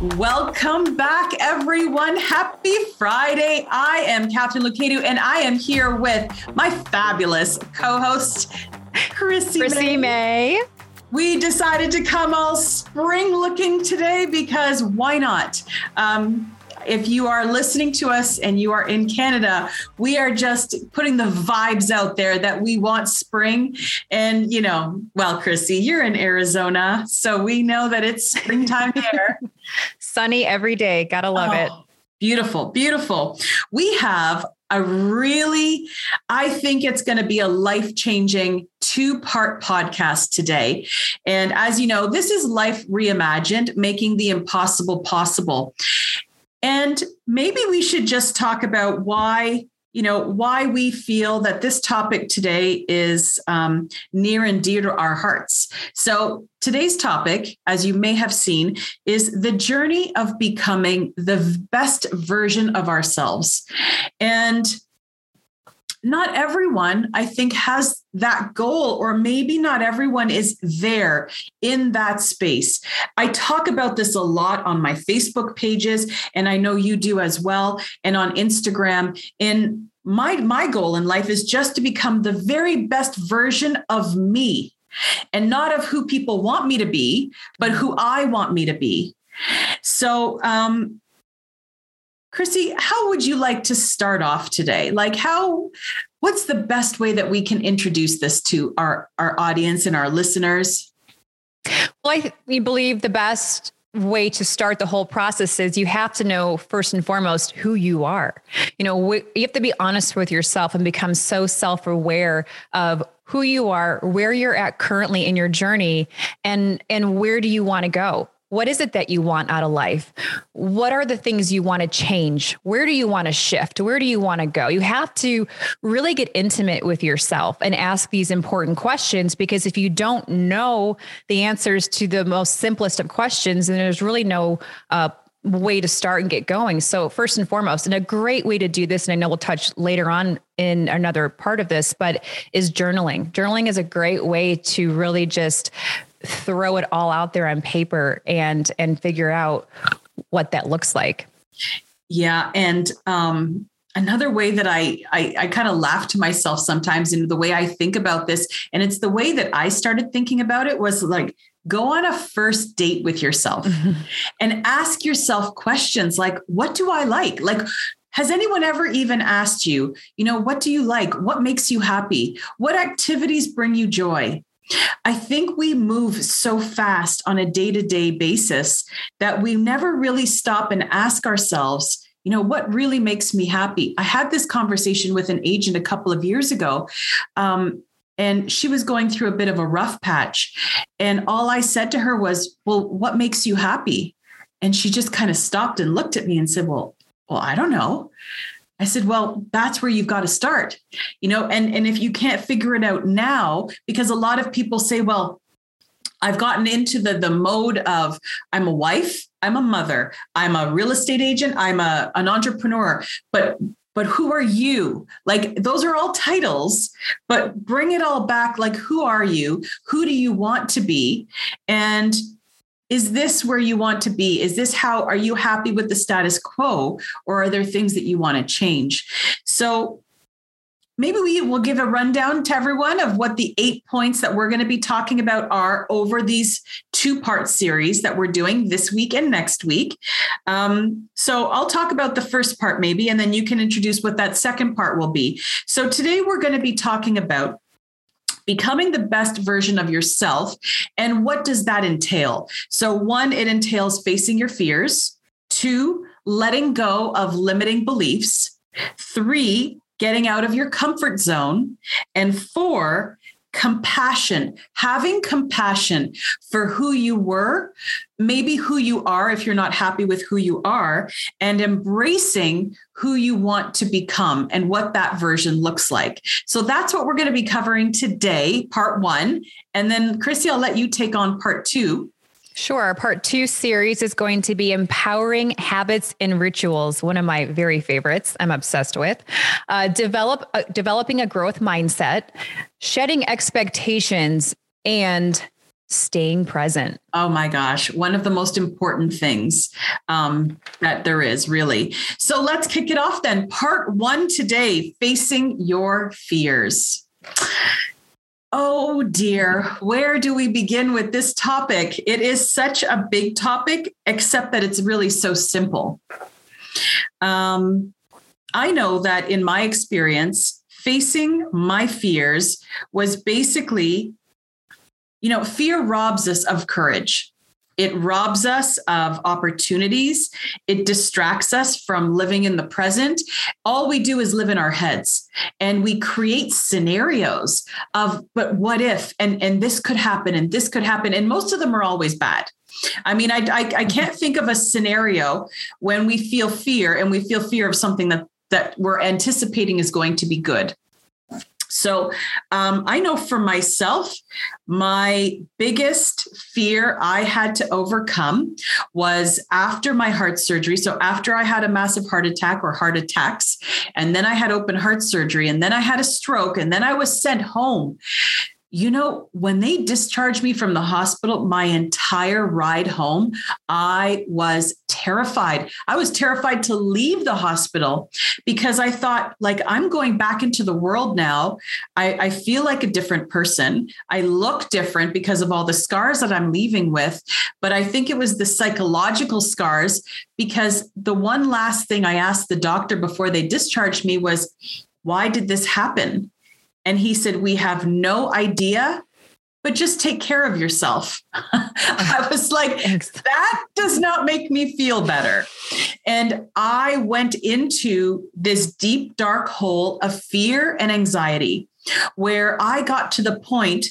Welcome back, everyone. Happy Friday. I am Katharine Lucado, and I am here with my fabulous co host, Chrissy, Chrissy May. May. We decided to come all spring looking today because why not? Um, if you are listening to us and you are in Canada, we are just putting the vibes out there that we want spring. And, you know, well, Chrissy, you're in Arizona, so we know that it's springtime here. Sunny every day. Gotta love oh, it. Beautiful, beautiful. We have a really, I think it's going to be a life changing two part podcast today. And as you know, this is Life Reimagined, making the impossible possible. And maybe we should just talk about why you know why we feel that this topic today is um, near and dear to our hearts. So today's topic as you may have seen is the journey of becoming the best version of ourselves. And not everyone, I think, has that goal, or maybe not everyone is there in that space. I talk about this a lot on my Facebook pages, and I know you do as well, and on Instagram. In my my goal in life is just to become the very best version of me and not of who people want me to be but who i want me to be so um Chrissy, how would you like to start off today? Like how what's the best way that we can introduce this to our our audience and our listeners? Well, I we believe the best way to start the whole process is you have to know first and foremost who you are. You know, you have to be honest with yourself and become so self-aware of who you are, where you're at currently in your journey and and where do you want to go? What is it that you want out of life? What are the things you want to change? Where do you want to shift? Where do you want to go? You have to really get intimate with yourself and ask these important questions because if you don't know the answers to the most simplest of questions, then there's really no uh, way to start and get going. So, first and foremost, and a great way to do this, and I know we'll touch later on in another part of this, but is journaling. Journaling is a great way to really just throw it all out there on paper and and figure out what that looks like yeah and um another way that I I, I kind of laugh to myself sometimes in the way I think about this, and it's the way that I started thinking about it was like go on a first date with yourself mm-hmm. and ask yourself questions like, what do I like? Like has anyone ever even asked you, you know, what do you like? What makes you happy? What activities bring you joy? I think we move so fast on a day to day basis that we never really stop and ask ourselves, you know, what really makes me happy? I had this conversation with an agent a couple of years ago. Um, and she was going through a bit of a rough patch. And all I said to her was, Well, what makes you happy? And she just kind of stopped and looked at me and said, Well, well, I don't know. I said, well, that's where you've got to start. You know, and and if you can't figure it out now because a lot of people say, well, I've gotten into the the mode of I'm a wife, I'm a mother, I'm a real estate agent, I'm a an entrepreneur, but but who are you? Like those are all titles, but bring it all back like who are you? Who do you want to be? And is this where you want to be? Is this how are you happy with the status quo? Or are there things that you want to change? So maybe we will give a rundown to everyone of what the eight points that we're going to be talking about are over these two part series that we're doing this week and next week. Um, so i'll talk about the first part maybe and then you can introduce what that second part will be. So today we're going to be talking about becoming the best version of yourself. And what does that entail? So, one, it entails facing your fears. Two, letting go of limiting beliefs. Three, getting out of your comfort zone. And four, compassion, having compassion for who you were, maybe who you are if you're not happy with who you are, and embracing who you want to become and what that version looks like. So that's what we're going to be covering today, part one. And then, Chrissy, I'll let you take on part two. Sure. Our part two series is going to be empowering habits and rituals. One of my very favorites. I'm obsessed with. Uh, develop uh, developing a growth mindset, shedding expectations, and staying present. Oh my gosh, one of the most important things um, that there is, really. So let's kick it off then. Part one today facing your fears. Oh dear, where do we begin with this topic? It is such a big topic, except that it's really so simple. Um, I know that in my experience, facing my fears was basically, you know, fear robs us of courage. It robs us of opportunities. It distracts us from living in the present. All we do is live in our heads and we create scenarios of, but what if, and, and this could happen, and this could happen. And most of them are always bad. I mean, I, I, I can't think of a scenario when we feel fear and we feel fear of something that, that we're anticipating is going to be good. So um, I know for myself, my biggest fear I had to overcome was after my heart surgery. So after I had a massive heart attack or heart attacks, and then I had open heart surgery, and then I had a stroke, and then I was sent home you know, when they discharged me from the hospital, my entire ride home, I was terrified. I was terrified to leave the hospital because I thought, like, I'm going back into the world now. I, I feel like a different person. I look different because of all the scars that I'm leaving with. But I think it was the psychological scars because the one last thing I asked the doctor before they discharged me was, why did this happen? And he said, We have no idea, but just take care of yourself. I was like, That does not make me feel better. And I went into this deep, dark hole of fear and anxiety where I got to the point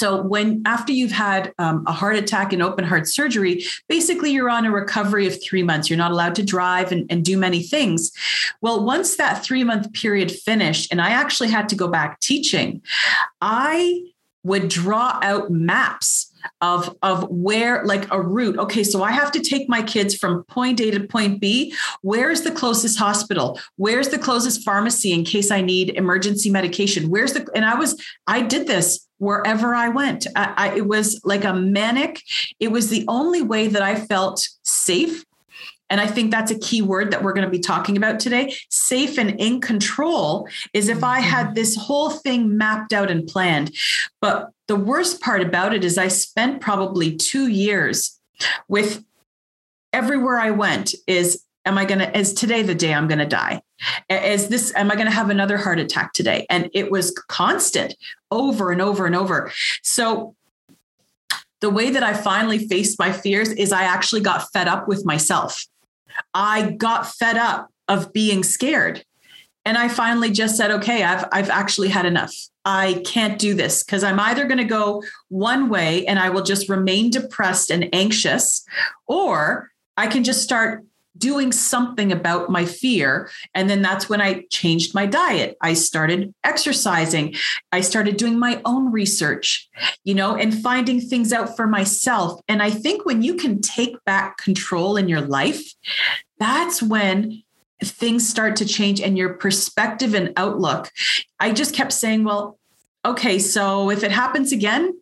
so when after you've had um, a heart attack and open heart surgery, basically you're on a recovery of three months. You're not allowed to drive and, and do many things. Well, once that three month period finished, and I actually had to go back teaching, I would draw out maps of of where like a route okay so i have to take my kids from point a to point b where's the closest hospital where's the closest pharmacy in case i need emergency medication where's the and i was i did this wherever I went. I, I, it was like a manic. It was the only way that I felt safe. And I think that's a key word that we're going to be talking about today. Safe and in control is if I had mm-hmm. this whole thing mapped out and planned. But the worst part about it is I spent probably two years with everywhere I went is am I going to, is today the day I'm going to die? Is this, am I going to have another heart attack today? And it was constant over and over and over. So the way that I finally faced my fears is I actually got fed up with myself. I got fed up of being scared. And I finally just said, okay, I've, I've actually had enough. I can't do this because I'm either going to go one way and I will just remain depressed and anxious, or I can just start doing something about my fear. And then that's when I changed my diet. I started exercising. I started doing my own research, you know, and finding things out for myself. And I think when you can take back control in your life, that's when things start to change and your perspective and outlook. I just kept saying, well, okay, so if it happens again,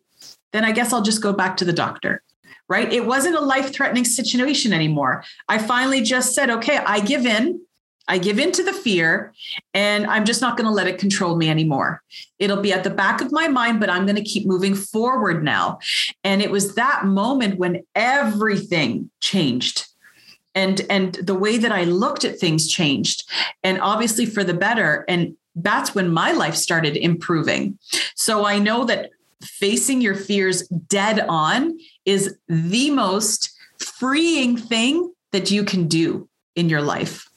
then I guess I'll just go back to the doctor right? It wasn't a life threatening situation anymore. I finally just said, okay, I give in. I give in to the fear and I'm just not going to let it control me anymore. It'll be at the back of my mind, but I'm going to keep moving forward now. And it was that moment when everything changed. And, and the way that I looked at things changed, and obviously for the better. And that's when my life started improving. So I know that facing your fears dead on is the most freeing thing that you can do in your life.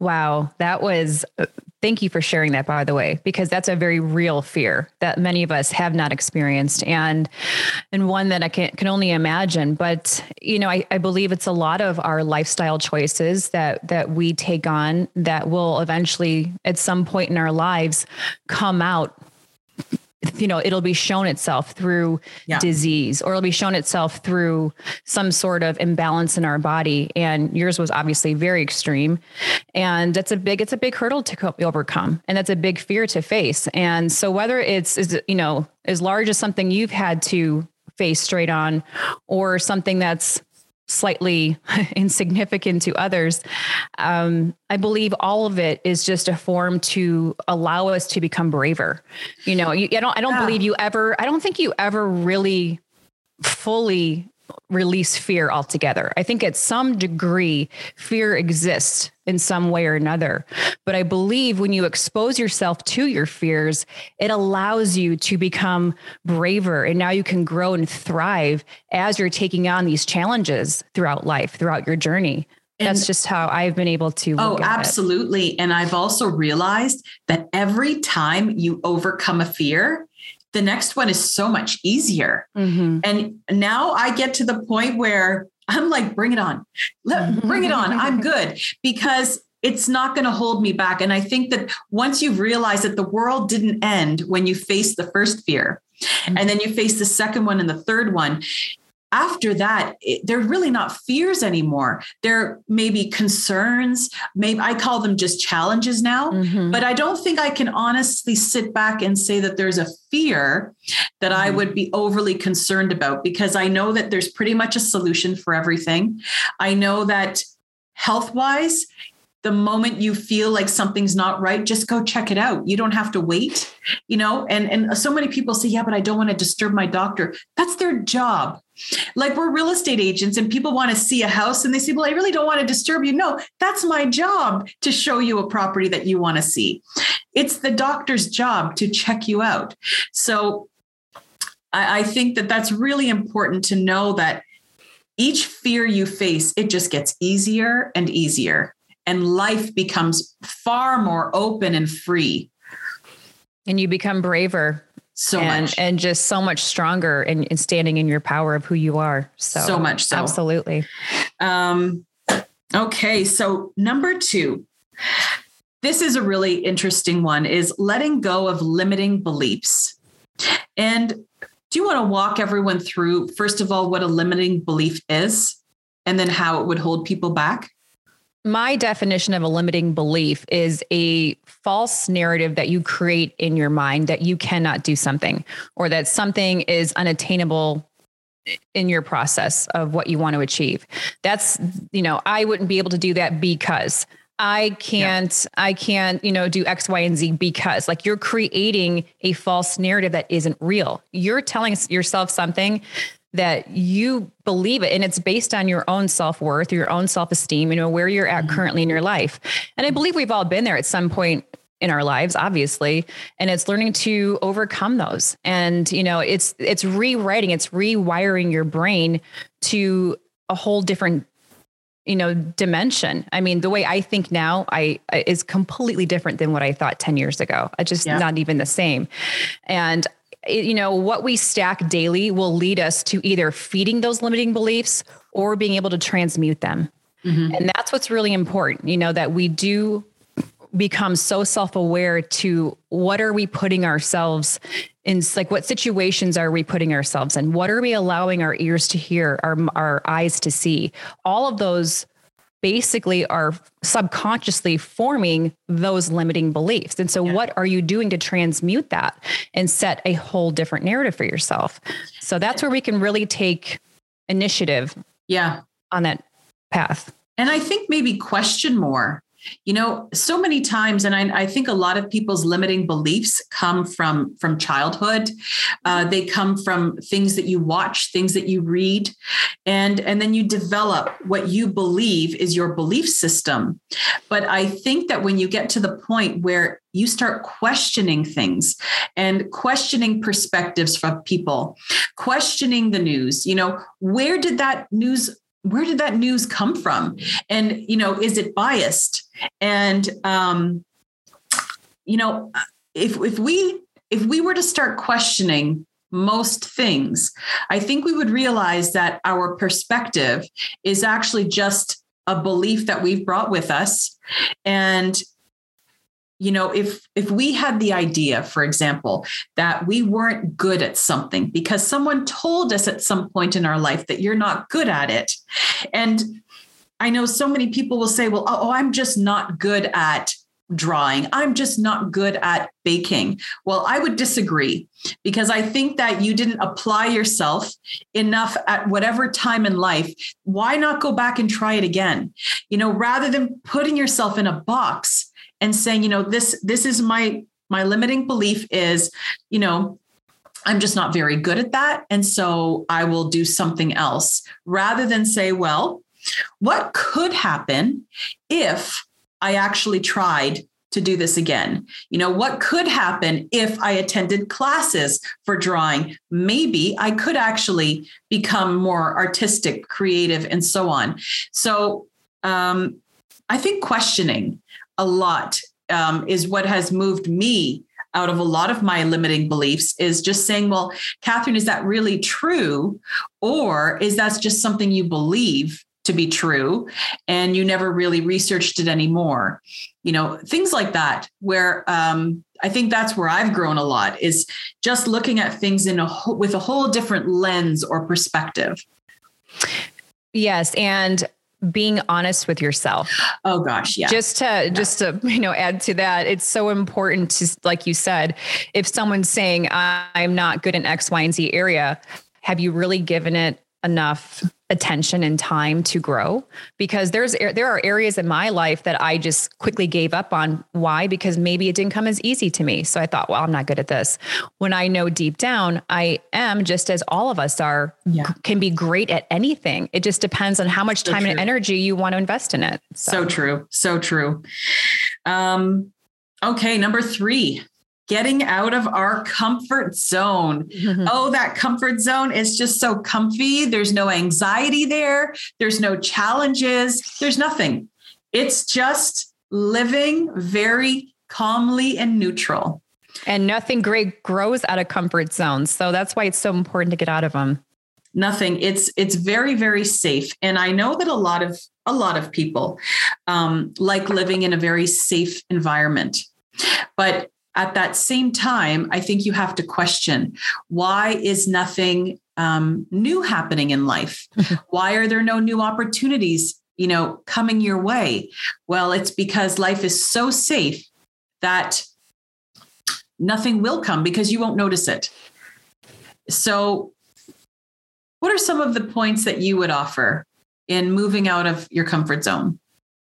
Wow, that was uh, thank you for sharing that by the way because that's a very real fear that many of us have not experienced and and one that I can can only imagine but you know I, I believe it's a lot of our lifestyle choices that that we take on that will eventually at some point in our lives come out you know it'll be shown itself through yeah. disease or it'll be shown itself through some sort of imbalance in our body. And yours was obviously very extreme. And that's a big it's a big hurdle to overcome. And that's a big fear to face. And so whether it's is you know as large as something you've had to face straight on or something that's slightly insignificant to others. Um, I believe all of it is just a form to allow us to become braver. You know, you, I don't. I don't yeah. believe you ever. I don't think you ever really fully release fear altogether. I think at some degree, fear exists in some way or another. But I believe when you expose yourself to your fears, it allows you to become braver. And now you can grow and thrive as you're taking on these challenges throughout life, throughout your journey. And That's just how I've been able to. oh, absolutely. It. And I've also realized that every time you overcome a fear, the next one is so much easier. Mm-hmm. And now I get to the point where I'm like, bring it on. Let, bring it on. I'm good because it's not going to hold me back. And I think that once you've realized that the world didn't end when you face the first fear, mm-hmm. and then you face the second one and the third one, after that it, they're really not fears anymore. They're maybe concerns. Maybe i call them just challenges now. Mm-hmm. but i don't think i can honestly sit back and say that there's a fear that mm-hmm. i would be overly concerned about because i know that there's pretty much a solution for everything. I know that health wise the moment you feel like something's not right just go check it out. You don't have to wait you know? And and so many people say yeah but i don't want to disturb my doctor. That's their job like we're real estate agents and people want to see a house and they say well i really don't want to disturb you no that's my job to show you a property that you want to see it's the doctor's job to check you out so I, I think that that's really important to know that each fear you face it just gets easier and easier and life becomes far more open and free. And you become braver. So and, much. And just so much stronger and, in standing in your power of who you are. So, so much so. Absolutely. Um, okay. So, number two, this is a really interesting one is letting go of limiting beliefs. And do you want to walk everyone through, first of all, what a limiting belief is and then how it would hold people back? My definition of a limiting belief is a false narrative that you create in your mind that you cannot do something or that something is unattainable in your process of what you want to achieve. That's, you know, I wouldn't be able to do that because I can't, yeah. I can't, you know, do X, Y, and Z because like you're creating a false narrative that isn't real. You're telling yourself something that you believe it. And it's based on your own self-worth your own self-esteem you know where you're at mm-hmm. currently in your life. And i believe we've all been there at some point in our lives obviously. And it's learning to overcome those. And you know it's it's rewriting it's rewiring your brain to a whole different you know dimension. I mean the way i think now i is completely different than what i thought 10 years ago. I just yeah. not even the same. And you know, what we stack daily will lead us to either feeding those limiting beliefs or being able to transmute them. Mm-hmm. And that's what's really important, you know, that we do become so self-aware to what are we putting ourselves in like what situations are we putting ourselves in what are we allowing our ears to hear our our eyes to see all of those basically are subconsciously forming those limiting beliefs. And so, yeah. what are you doing to transmute that and set a whole different narrative for yourself? So, that's where we can really take initiative. Yeah. On that path. And I think maybe question more you know so many times and I, I, think a lot of people's limiting beliefs come from from childhood. Uh, they come from things that you watch things that you read and and then you develop what you believe is your belief system. But i think that when you get to the point where you start questioning things and questioning perspectives from people questioning the news you know where did that news where did that news come from? And you know is it biased? And um you know if if we if we were to start questioning most things i think we would realize that our perspective is actually just a belief that we've brought with us. And you know if if we had the idea for example that we weren't good at something because someone told us at some point in our life that you're not good at it. And i know so many people will say well oh, oh, i'm just not good at drawing. I'm just not good at baking. Well i would disagree because i think that you didn't apply yourself enough at whatever time in life. Why not go back and try it again? You know rather than putting yourself in a box and saying, you know, this this is my my limiting belief is, you know, I'm just not very good at that and so I will do something else rather than say, well, what could happen if I actually tried to do this again? You know, what could happen if I attended classes for drawing? Maybe I could actually become more artistic, creative, and so on. So, um, I think questioning a lot um, is what has moved me out of a lot of my limiting beliefs is just saying, well, Katharine, is that really true? Or is that just something you believe to be true and you never really researched it anymore? You know, things like that, where um, I think that's where I've grown a lot is just looking at things in a with a whole different lens or perspective. Yes. And being honest with yourself. Oh gosh, yeah. Just to yeah. just to you know add to that, it's so important to like you said, if someone's saying I'm not good in X, Y, and Z area, have you really given it enough attention and time to grow because there's there are areas in my life that I just quickly gave up on. Why? Because maybe it didn't come as easy to me. So I thought well I'm not good at this. When I know deep down I am just as all of us are yeah. can be great at anything. It just depends on how much time so and energy you want to invest in it. So, so true. So true. Um okay number 3 getting out of our comfort zone. Mm-hmm. Oh, that comfort zone is just so comfy. There's no anxiety there, there's no challenges, there's nothing. It's just living very calmly and neutral. And nothing great grows out of comfort zones. So that's why it's so important to get out of them. Nothing. It's it's very very safe, and I know that a lot of a lot of people um, like living in a very safe environment. But at that same time, I think you have to question why is nothing um, new happening in life? why are there no new opportunities, you know, coming your way? Well, it's because life is so safe that nothing will come because you won't notice it. So, what are some of the points that you would offer in moving out of your comfort zone?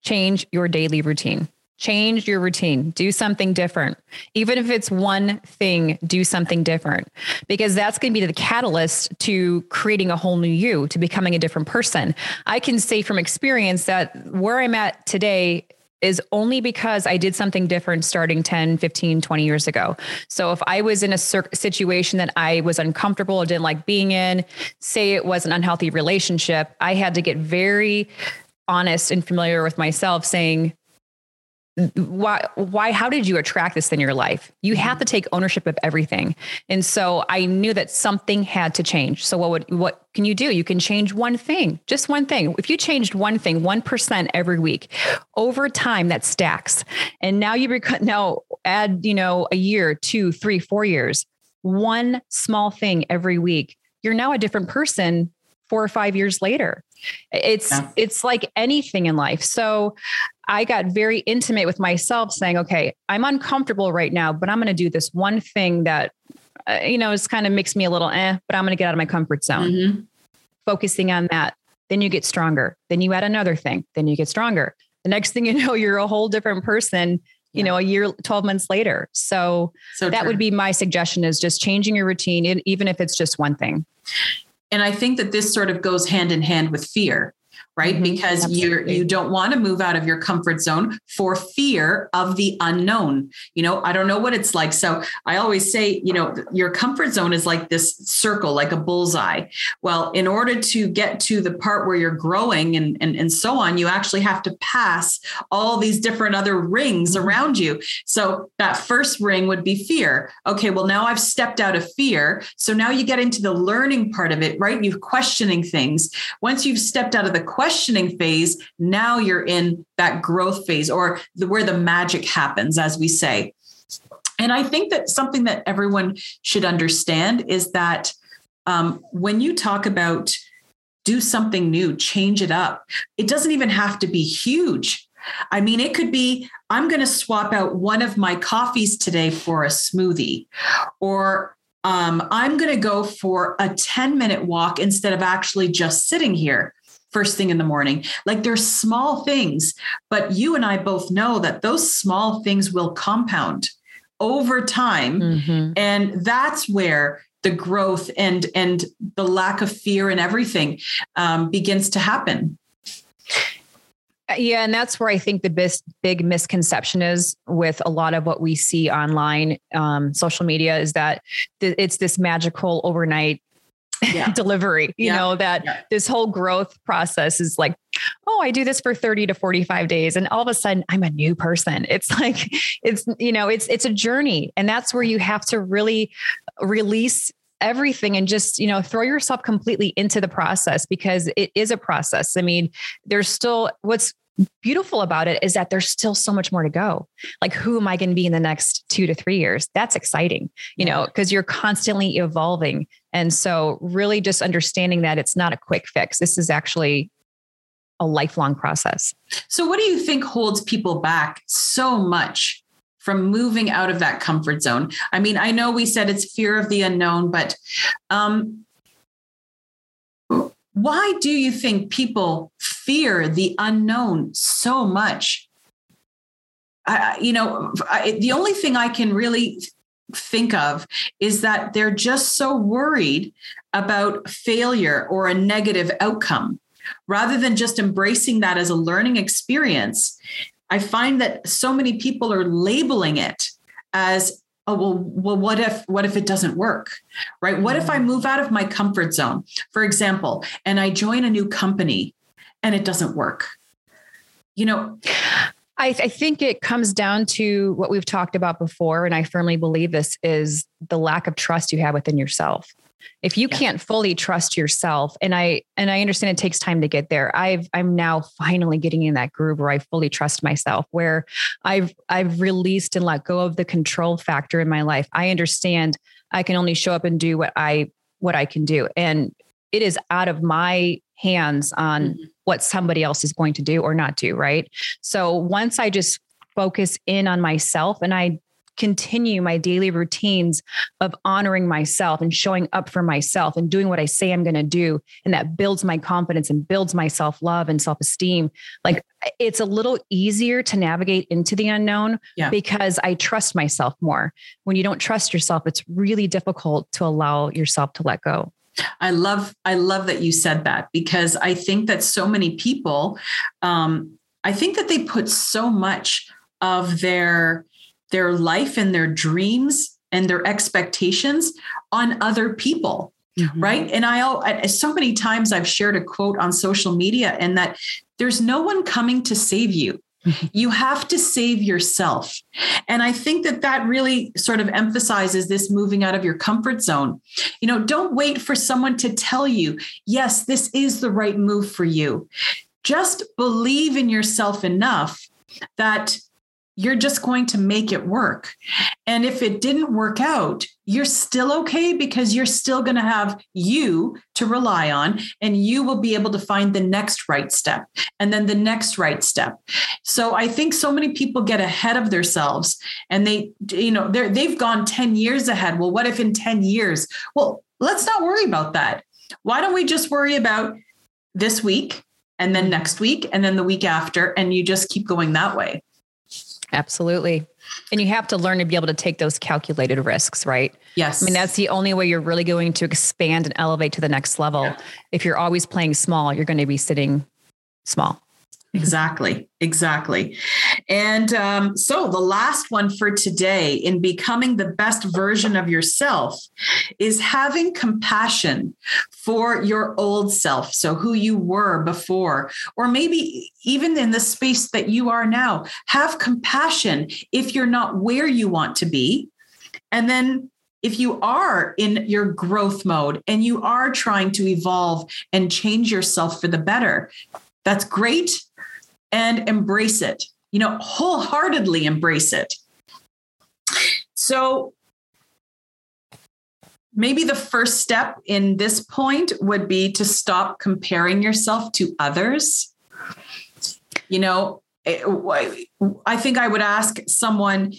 Change your daily routine. Change your routine, do something different. Even if it's one thing, do something different because that's going to be the catalyst to creating a whole new you, to becoming a different person. I can say from experience that where I'm at today is only because I did something different starting 10, 15, 20 years ago. So if I was in a situation that I was uncomfortable or didn't like being in, say it was an unhealthy relationship, I had to get very honest and familiar with myself saying, why why how did you attract this in your life? You have to take ownership of everything. And so i knew that something had to change. So what would what can you do? You can change one thing just one thing. If you changed one thing 1% every week over time that stacks. And now you rec- now add you know a year two three four years one small thing every week. You're now a different person four or five years later it's yeah. it's like anything in life so I got very intimate with myself saying, okay, I'm uncomfortable right now, but I'm going to do this one thing that, uh, you know, is kind of makes me a little eh, but I'm going to get out of my comfort zone. Mm-hmm. Focusing on that. Then you get stronger. Then you add another thing. Then you get stronger. The next thing you know, you're a whole different person, you know, a year, 12 months later. So, so that true. would be my suggestion is just changing your routine, even if it's just one thing. And I think that this sort of goes hand in hand with fear right? Mm-hmm. because you're you don't want to move out of your comfort zone for fear of the unknown you know? I don't know what it's like. So i always say you know your comfort zone is like this circle like a bullseye. Well in order to get to the part where you're growing and and, and so on you actually have to pass all these different other rings mm-hmm. around you. So that first ring would be fear. Okay well now i've stepped out of fear. So now you get into the learning part of it right? You're questioning things. Once you've stepped out of the questioning phase, now you're in that growth phase or the, where the magic happens, as we say. And I think that something that everyone should understand is that um, when you talk about do something new, change it up, it doesn't even have to be huge. I mean, it could be I'm going to swap out one of my coffees today for a smoothie, or um, I'm going to go for a 10 minute walk instead of actually just sitting here first thing in the morning. Like there's small things, but you and I both know that those small things will compound over time. Mm-hmm. And that's where the growth and and the lack of fear and everything um, begins to happen. Yeah, and that's where I think the big, big misconception is with a lot of what we see online, um, social media, is that th- it's this magical overnight yeah. delivery. You yeah. know that yeah. this whole growth process is like, oh, I do this for thirty to forty-five days, and all of a sudden I'm a new person. It's like it's you know it's it's a journey, and that's where you have to really release everything and just you know throw yourself completely into the process because it is a process i mean there's still what's beautiful about it is that there's still so much more to go. Like who am i going to be in the next 2 to 3 years? That's exciting you know because you're constantly evolving. And so really just understanding that it's not a quick fix. This is actually a lifelong process. So what do you think holds people back so much from moving out of that comfort zone. I mean, I know we said it's fear of the unknown, but um, why do you think people fear the unknown so much? I, you know, I, the only thing I can really think of is that they're just so worried about failure or a negative outcome rather than just embracing that as a learning experience I find that so many people are labeling it as oh well well what if what if it doesn't work right? What if i mm-hmm. move out of my comfort zone? For example and i join a new company and it doesn't work. You know I, I, think it comes down to what we've talked about before and i firmly believe this is the lack of trust you have within yourself if you yeah. can't fully trust yourself and i and i understand it takes time to get there i've i'm now finally getting in that groove where i fully trust myself where i've i've released and let go of the control factor in my life i understand i can only show up and do what i what i can do and it is out of my hands on mm-hmm. what somebody else is going to do or not do right so once i just focus in on myself and i continue my daily routines of honoring myself and showing up for myself and doing what I say I'm going to do. And that builds my confidence and builds my self love and self esteem. Like it's a little easier to navigate into the unknown yeah. because I trust myself more. When you don't trust yourself, it's really difficult to allow yourself to let go. I love I love that you said that because I think that so many people um, I think that they put so much of their their life and their dreams and their expectations on other people. Mm-hmm. Right. And I, so many times I've shared a quote on social media and that there's no one coming to save you. Mm-hmm. You have to save yourself. And I think that that really sort of emphasizes this moving out of your comfort zone. You know, don't wait for someone to tell you, yes, this is the right move for you. Just believe in yourself enough that you're just going to make it work. And if it didn't work out, you're still okay because you're still going to have you to rely on and you will be able to find the next right step and then the next right step. So I think so many people get ahead of themselves and they you know they they've gone 10 years ahead. Well, what if in 10 years? Well, let's not worry about that. Why don't we just worry about this week and then next week and then the week after and you just keep going that way. Absolutely. And you have to learn to be able to take those calculated risks, right? Yes. I mean, that's the only way you're really going to expand and elevate to the next level. Yeah. If you're always playing small, you're going to be sitting small. Exactly, exactly. And um, so the last one for today in becoming the best version of yourself is having compassion for your old self. So, who you were before, or maybe even in the space that you are now. Have compassion if you're not where you want to be. And then if you are in your growth mode and you are trying to evolve and change yourself for the better, that's great. And embrace it, you know, wholeheartedly embrace it. So, maybe the first step in this point would be to stop comparing yourself to others. You know, I think I would ask someone,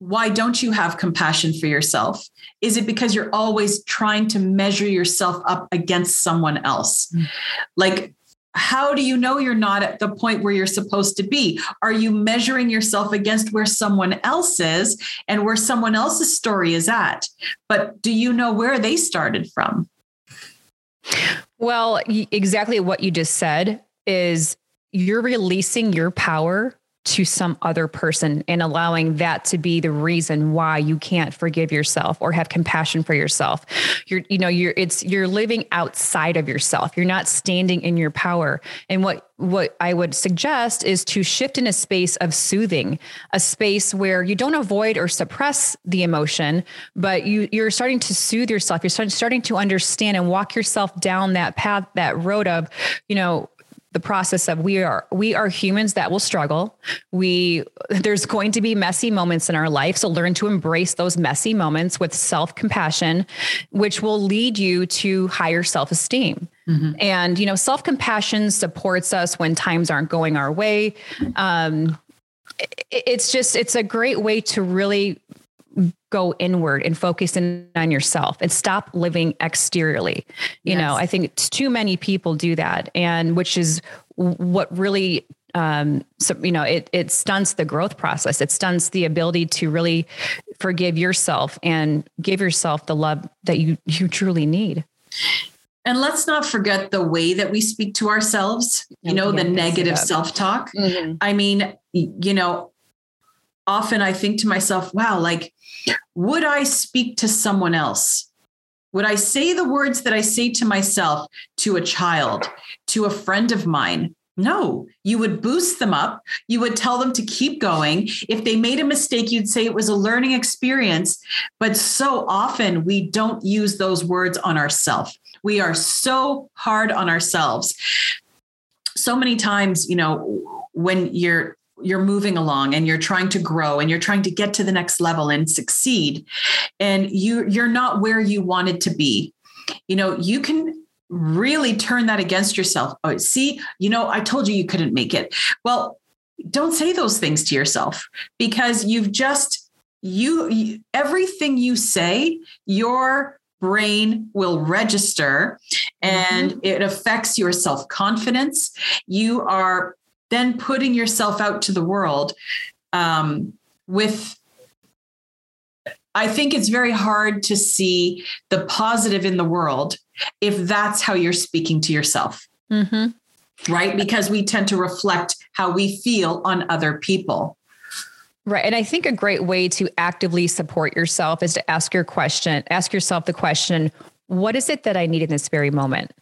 why don't you have compassion for yourself? Is it because you're always trying to measure yourself up against someone else? Mm. Like, how do you know you're not at the point where you're supposed to be? Are you measuring yourself against where someone else is and where someone else's story is at? But do you know where they started from? Well, exactly what you just said is you're releasing your power to some other person and allowing that to be the reason why you can't forgive yourself or have compassion for yourself. You're you know you're it's you're living outside of yourself. You're not standing in your power. And what what i would suggest is to shift in a space of soothing a space where you don't avoid or suppress the emotion but you you're starting to soothe yourself. You're starting, starting to understand and walk yourself down that path that road of you know the process of we are we are humans that will struggle. We there's going to be messy moments in our life. So learn to embrace those messy moments with self-compassion which will lead you to higher self-esteem. Mm-hmm. and you know self-compassion supports us when times aren't going our way. Um, it's just it's a great way to really go inward and focus in on yourself and stop living exteriorly. You yes. know, I think too many people do that, and which is what really um so you know it it stunts the growth process it stunts the ability to really forgive yourself and give yourself the love that you you truly need and let's not forget the way that we speak to ourselves you know the negative self-talk mm-hmm. i mean you know often i think to myself wow like would I speak to someone else? Would I say the words that I say to myself to a child, to a friend of mine? No, you would boost them up. You would tell them to keep going. If they made a mistake, you'd say it was a learning experience. But so often we don't use those words on ourselves. We are so hard on ourselves. So many times, you know, when you're you're moving along and you're trying to grow and you're trying to get to the next level and succeed and you you're not where you wanted to be you know you can really turn that against yourself oh see you know i told you you couldn't make it well don't say those things to yourself because you've just you, you everything you say your brain will register and mm-hmm. it affects your self confidence. You are then putting yourself out to the world um, with I think it's very hard to see the positive in the world if that's how you're speaking to yourself. Mm-hmm. Right? Because we tend to reflect how we feel on other people. Right. And I think a great way to actively support yourself is to ask your question, ask yourself the question, what is it that I need in this very moment?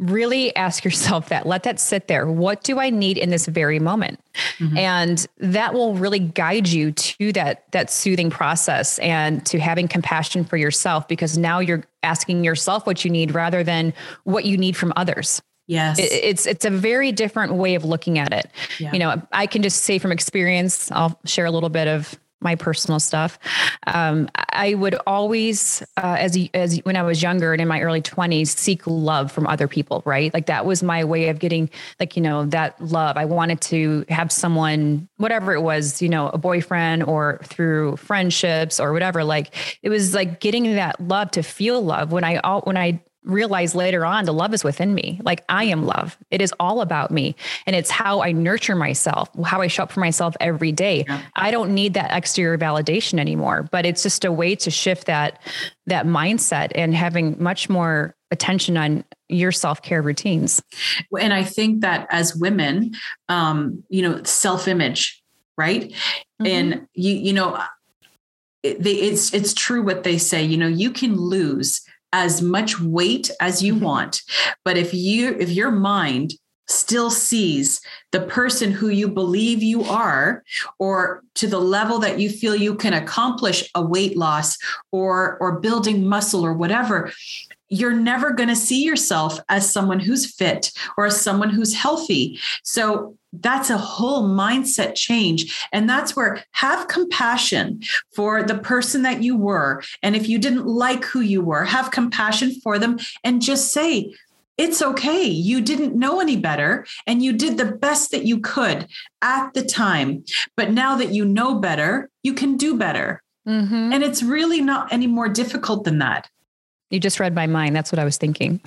Really ask yourself that. Let that sit there. What do i need in this very moment? Mm-hmm. and that will really guide you to that that soothing process and to having compassion for yourself because now you're asking yourself what you need rather than what you need from others. Yes. It, it's it's a very different way of looking at it. Yeah. you know i can just say from experience i'll share a little bit of my personal stuff. Um, I would always, uh, as as when I was younger and in my early twenties, seek love from other people. Right, like that was my way of getting, like you know, that love. I wanted to have someone, whatever it was, you know, a boyfriend or through friendships or whatever. Like it was like getting that love to feel love. When I when I realize later on the love is within me. Like I am love. It is all about me. And it's how I nurture myself, how I show up for myself every day. Yeah. I don't need that exterior validation anymore, but it's just a way to shift that that mindset and having much more attention on your self-care routines. And I think that as women, um, you know, self-image, right? Mm-hmm. And you you know, it, they, it's it's true what they say, you know, you can lose as much weight as you mm-hmm. want but if you if your mind still sees the person who you believe you are or to the level that you feel you can accomplish a weight loss or or building muscle or whatever you're never going to see yourself as someone who's fit or as someone who's healthy. So that's a whole mindset change. And that's where have compassion for the person that you were. And if you didn't like who you were, have compassion for them and just say, it's okay. You didn't know any better and you did the best that you could at the time. But now that you know better, you can do better. Mm-hmm. And it's really not any more difficult than that. You just read my mind. That's what I was thinking.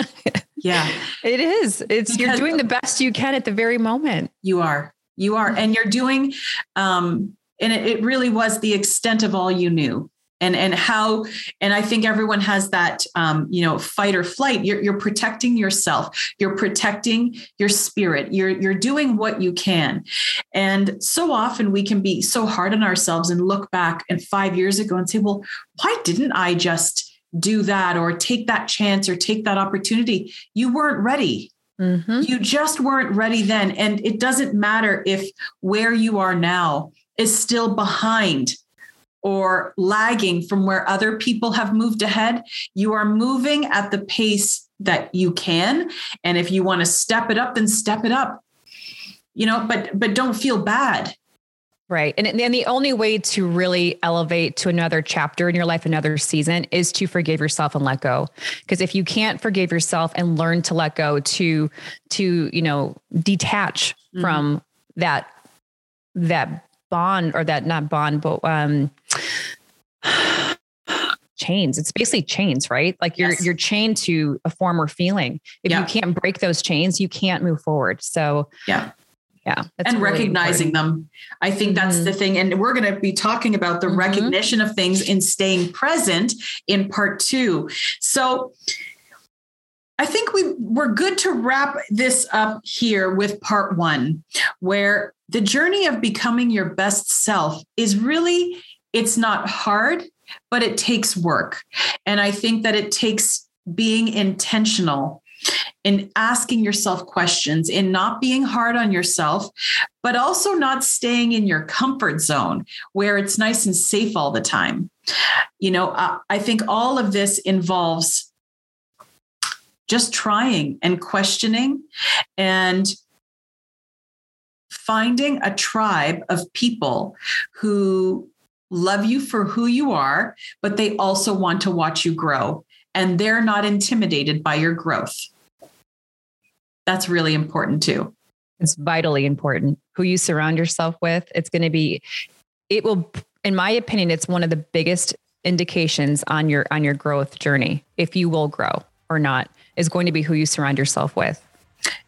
yeah. It is. It's because you're doing the best you can at the very moment. You are. You are. And you're doing um and it, it really was the extent of all you knew. And and how and I think everyone has that um, you know, fight or flight. You're you're protecting yourself. You're protecting your spirit. You're you're doing what you can. And so often we can be so hard on ourselves and look back and 5 years ago and say, "Well, why didn't I just do that or take that chance or take that opportunity. You weren't ready. Mm-hmm. You just weren't ready then. And it doesn't matter if where you are now is still behind or lagging from where other people have moved ahead. You are moving at the pace that you can. And if you want to step it up, then step it up. You know, but but don't feel bad Right. And then the only way to really elevate to another chapter in your life, another season, is to forgive yourself and let go. Because if you can't forgive yourself and learn to let go, to to, you know, detach mm-hmm. from that that bond or that not bond, but um chains. It's basically chains, right? Like you're yes. you're chained to a former feeling. If yeah. you can't break those chains, you can't move forward. So yeah yeah and really recognizing important. them i think that's mm-hmm. the thing and we're going to be talking about the mm-hmm. recognition of things in staying present in part two so I think we we're good to wrap this up here with part 1 where the journey of becoming your best self is really it's not hard but it takes work and I think that it takes being intentional in asking yourself questions, in not being hard on yourself, but also not staying in your comfort zone where it's nice and safe all the time. You know, I, I think all of this involves just trying and questioning and finding a tribe of people who love you for who you are, but they also want to watch you grow and they're not intimidated by your growth. That's really important too. It's vitally important who you surround yourself with. It's going to be, it will, in my opinion, it's one of the biggest indications on your on your growth journey if you will grow or not is going to be who you surround yourself with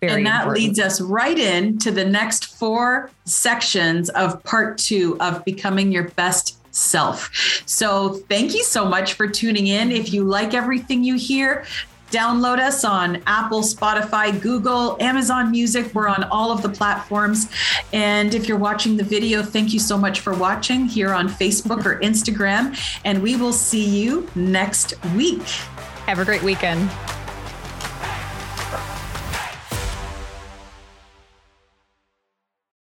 Very and that important. leads us right in to the next four sections of part two of becoming your best self. So thank you so much for tuning in. If you like everything you hear, Download us on Apple, Spotify, Google, Amazon Music. We're on all of the platforms. And if you're watching the video, thank you so much for watching here on Facebook or Instagram. And we will see you next week. Have a great weekend.